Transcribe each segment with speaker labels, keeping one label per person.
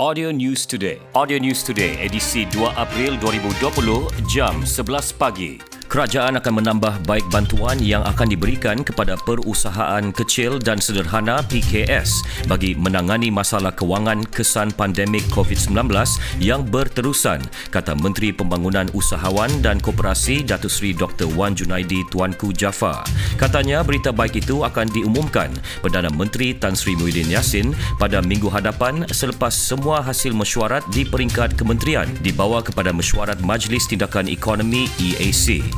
Speaker 1: Audio News Today. Audio News Today edisi 2 April 2020 jam 11 pagi. Kerajaan akan menambah baik bantuan yang akan diberikan kepada perusahaan kecil dan sederhana PKS bagi menangani masalah kewangan kesan pandemik COVID-19 yang berterusan, kata Menteri Pembangunan Usahawan dan Koperasi Datuk Seri Dr. Wan Junaidi Tuanku Jafar. Katanya berita baik itu akan diumumkan Perdana Menteri Tan Sri Muhyiddin Yassin pada minggu hadapan selepas semua hasil mesyuarat di peringkat kementerian dibawa kepada mesyuarat Majlis Tindakan Ekonomi EAC.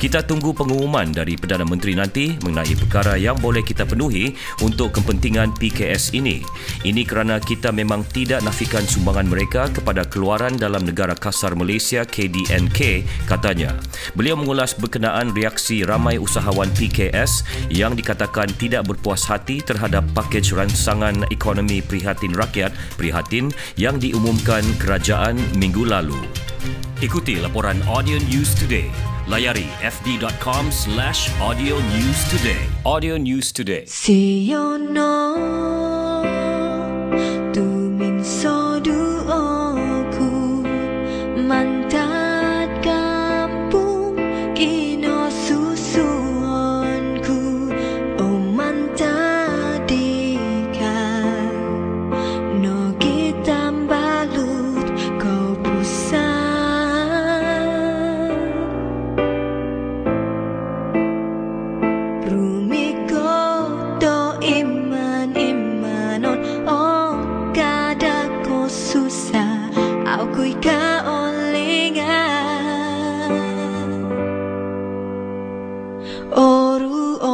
Speaker 1: Kita tunggu pengumuman dari Perdana Menteri nanti mengenai perkara yang boleh kita penuhi untuk kepentingan PKS ini. Ini kerana kita memang tidak nafikan sumbangan mereka kepada keluaran dalam negara kasar Malaysia KDNK, katanya. Beliau mengulas berkenaan reaksi ramai usahawan PKS yang dikatakan tidak berpuas hati terhadap pakej ransangan ekonomi prihatin rakyat prihatin yang diumumkan kerajaan minggu lalu. Ikuti laporan Audio News Today. Layari fb.com slash audio news today. Audio News Today.
Speaker 2: See you know oru